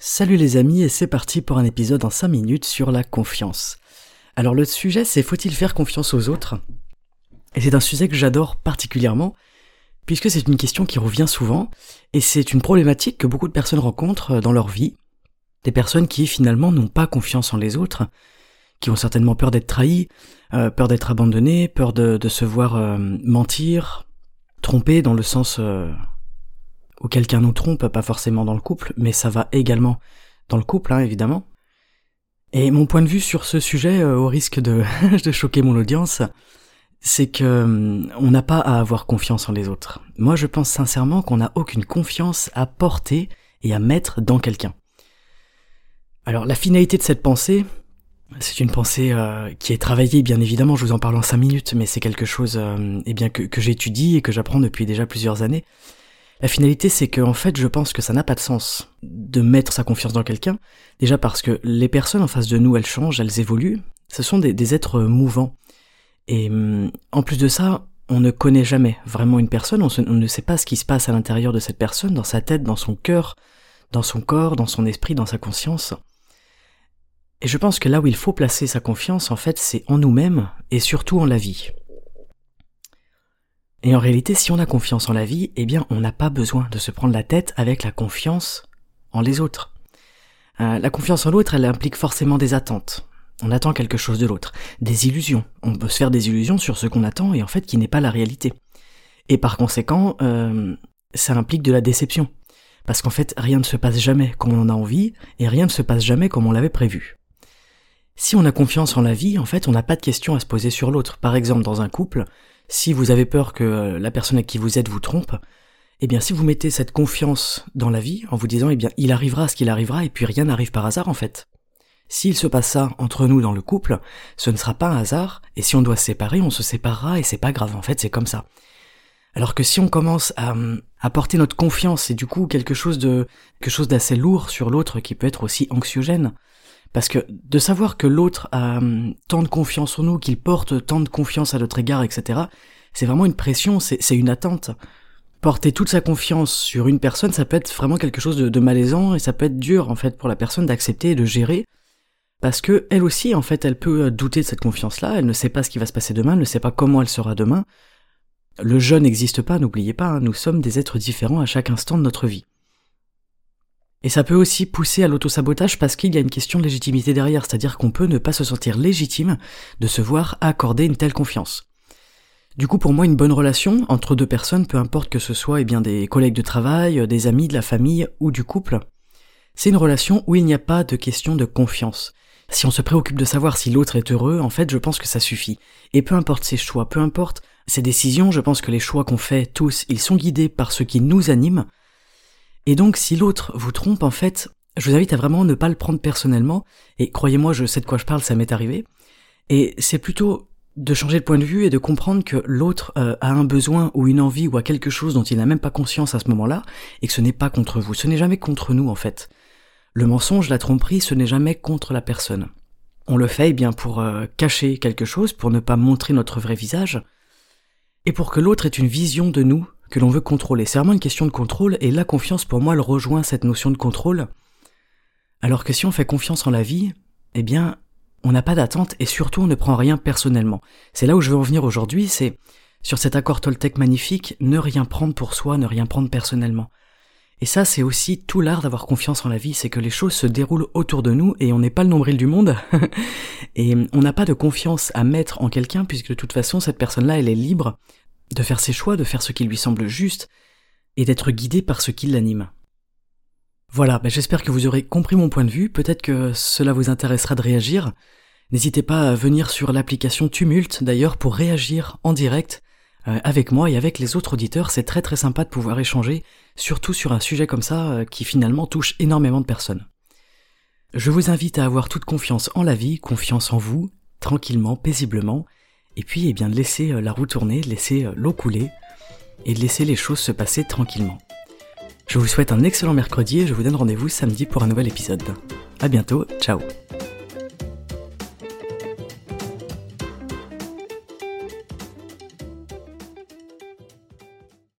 Salut les amis et c'est parti pour un épisode en 5 minutes sur la confiance. Alors le sujet c'est faut-il faire confiance aux autres? Et c'est un sujet que j'adore particulièrement puisque c'est une question qui revient souvent et c'est une problématique que beaucoup de personnes rencontrent dans leur vie. Des personnes qui finalement n'ont pas confiance en les autres, qui ont certainement peur d'être trahies, euh, peur d'être abandonnées, peur de, se voir euh, mentir, tromper dans le sens euh, ou quelqu'un nous trompe, pas forcément dans le couple, mais ça va également dans le couple, hein, évidemment. Et mon point de vue sur ce sujet, euh, au risque de, choquer mon audience, c'est que hum, on n'a pas à avoir confiance en les autres. Moi, je pense sincèrement qu'on n'a aucune confiance à porter et à mettre dans quelqu'un. Alors, la finalité de cette pensée, c'est une pensée euh, qui est travaillée, bien évidemment, je vous en parle en cinq minutes, mais c'est quelque chose euh, eh bien, que j'étudie et que j'apprends depuis déjà plusieurs années. La finalité, c'est que en fait, je pense que ça n'a pas de sens de mettre sa confiance dans quelqu'un. Déjà parce que les personnes en face de nous, elles changent, elles évoluent. Ce sont des, êtres mouvants. Et hum, en plus de ça, on ne connaît jamais vraiment une personne. On, on ne sait pas ce qui se passe à l'intérieur de cette personne, dans sa tête, dans son cœur, dans son corps, dans son esprit, dans sa conscience. Et je pense que là où il faut placer sa confiance, en fait, c'est en nous-mêmes et surtout en la vie. Et en réalité, si on a confiance en la vie, eh bien, on n'a pas besoin de se prendre la tête avec la confiance en les autres. Euh, la confiance en l'autre, elle implique forcément des attentes. On attend quelque chose de l'autre, des illusions. On peut se faire des illusions sur ce qu'on attend et en fait qui n'est pas la réalité. Et par conséquent, euh, ça implique de la déception. Parce qu'en fait, rien ne se passe jamais comme on en a envie et rien ne se passe jamais comme on l'avait prévu. Si on a confiance en la vie, en fait, on n'a pas de questions à se poser sur l'autre. Par exemple, dans un couple, si vous avez peur que euh, la personne à qui vous êtes vous trompe, eh bien si vous mettez cette confiance dans la vie en vous disant eh bien il arrivera ce qu'il arrivera et puis rien n'arrive par hasard en fait. S'il se passe ça entre nous dans le couple, ce ne sera pas un hasard et si on doit se séparer, on se séparera et c'est pas grave en fait, c'est comme ça. Alors que si on commence à, à porter notre confiance et du coup quelque chose de quelque chose d'assez lourd sur l'autre qui peut être aussi anxiogène, parce que de savoir que l'autre a hum, tant de confiance en nous, qu'il porte tant de confiance à notre égard, etc., c'est vraiment une pression, c'est une attente. Porter toute sa confiance sur une personne, ça peut être vraiment quelque chose de, malaisant et ça peut être dur en fait pour la personne d'accepter et de gérer. Parce que elle aussi, en fait, elle peut douter de cette confiance-là, elle ne sait pas ce qui va se passer demain, elle ne sait pas comment elle sera demain. Le jeu n'existe pas, n'oubliez pas, hein, nous sommes des êtres différents à chaque instant de notre vie. Et ça peut aussi pousser à l'autosabotage parce qu'il y a une question de légitimité derrière, c'est-à-dire qu'on peut ne pas se sentir légitime de se voir accorder une telle confiance. Du coup, pour moi, une bonne relation entre deux personnes, peu importe que ce soit eh bien, des collègues de travail, des amis, de la famille ou du couple, c'est une relation où il n'y a pas de question de confiance. Si on se préoccupe de savoir si l'autre est heureux, en fait, je pense que ça suffit. Et peu importe ses choix, peu importe ses décisions, je pense que les choix qu'on fait tous, ils sont guidés par ce qui nous anime, et donc si l'autre vous trompe, en fait, je vous invite à vraiment ne pas le prendre personnellement, et croyez-moi, je sais de quoi je parle, ça m'est arrivé, et c'est plutôt de changer de point de vue et de comprendre que l'autre euh, a un besoin ou une envie ou a quelque chose dont il n'a même pas conscience à ce moment-là, et que ce n'est pas contre vous, ce n'est jamais contre nous en fait. Le mensonge, la tromperie, ce n'est jamais contre la personne. On le fait eh bien pour euh, cacher quelque chose, pour ne pas montrer notre vrai visage, et pour que l'autre ait une vision de nous que l'on veut contrôler. C'est vraiment une question de contrôle et la confiance pour moi elle rejoint cette notion de contrôle. Alors que si on fait confiance en la vie, eh bien, on n'a pas d'attente et surtout on ne prend rien personnellement. C'est là où je veux en venir aujourd'hui, c'est sur cet accord Toltec magnifique, ne rien prendre pour soi, ne rien prendre personnellement. Et ça, c'est aussi tout l'art d'avoir confiance en la vie, c'est que les choses se déroulent autour de nous et on n'est pas le nombril du monde. et on n'a pas de confiance à mettre en quelqu'un puisque de toute façon, cette personne-là, elle est libre de faire ses choix, de faire ce qui lui semble juste, et d'être guidé par ce qui l'anime. Voilà, ben j'espère que vous aurez compris mon point de vue, peut-être que cela vous intéressera de réagir. N'hésitez pas à venir sur l'application Tumult d'ailleurs pour réagir en direct euh, avec moi et avec les autres auditeurs. C'est très très sympa de pouvoir échanger, surtout sur un sujet comme ça euh, qui finalement touche énormément de personnes. Je vous invite à avoir toute confiance en la vie, confiance en vous, tranquillement, paisiblement, et puis eh bien de laisser euh, la roue tourner, de laisser l'eau couler, et de laisser les choses se passer tranquillement. Je vous souhaite un excellent mercredi et je vous donne rendez-vous samedi pour un nouvel épisode. A bientôt, ciao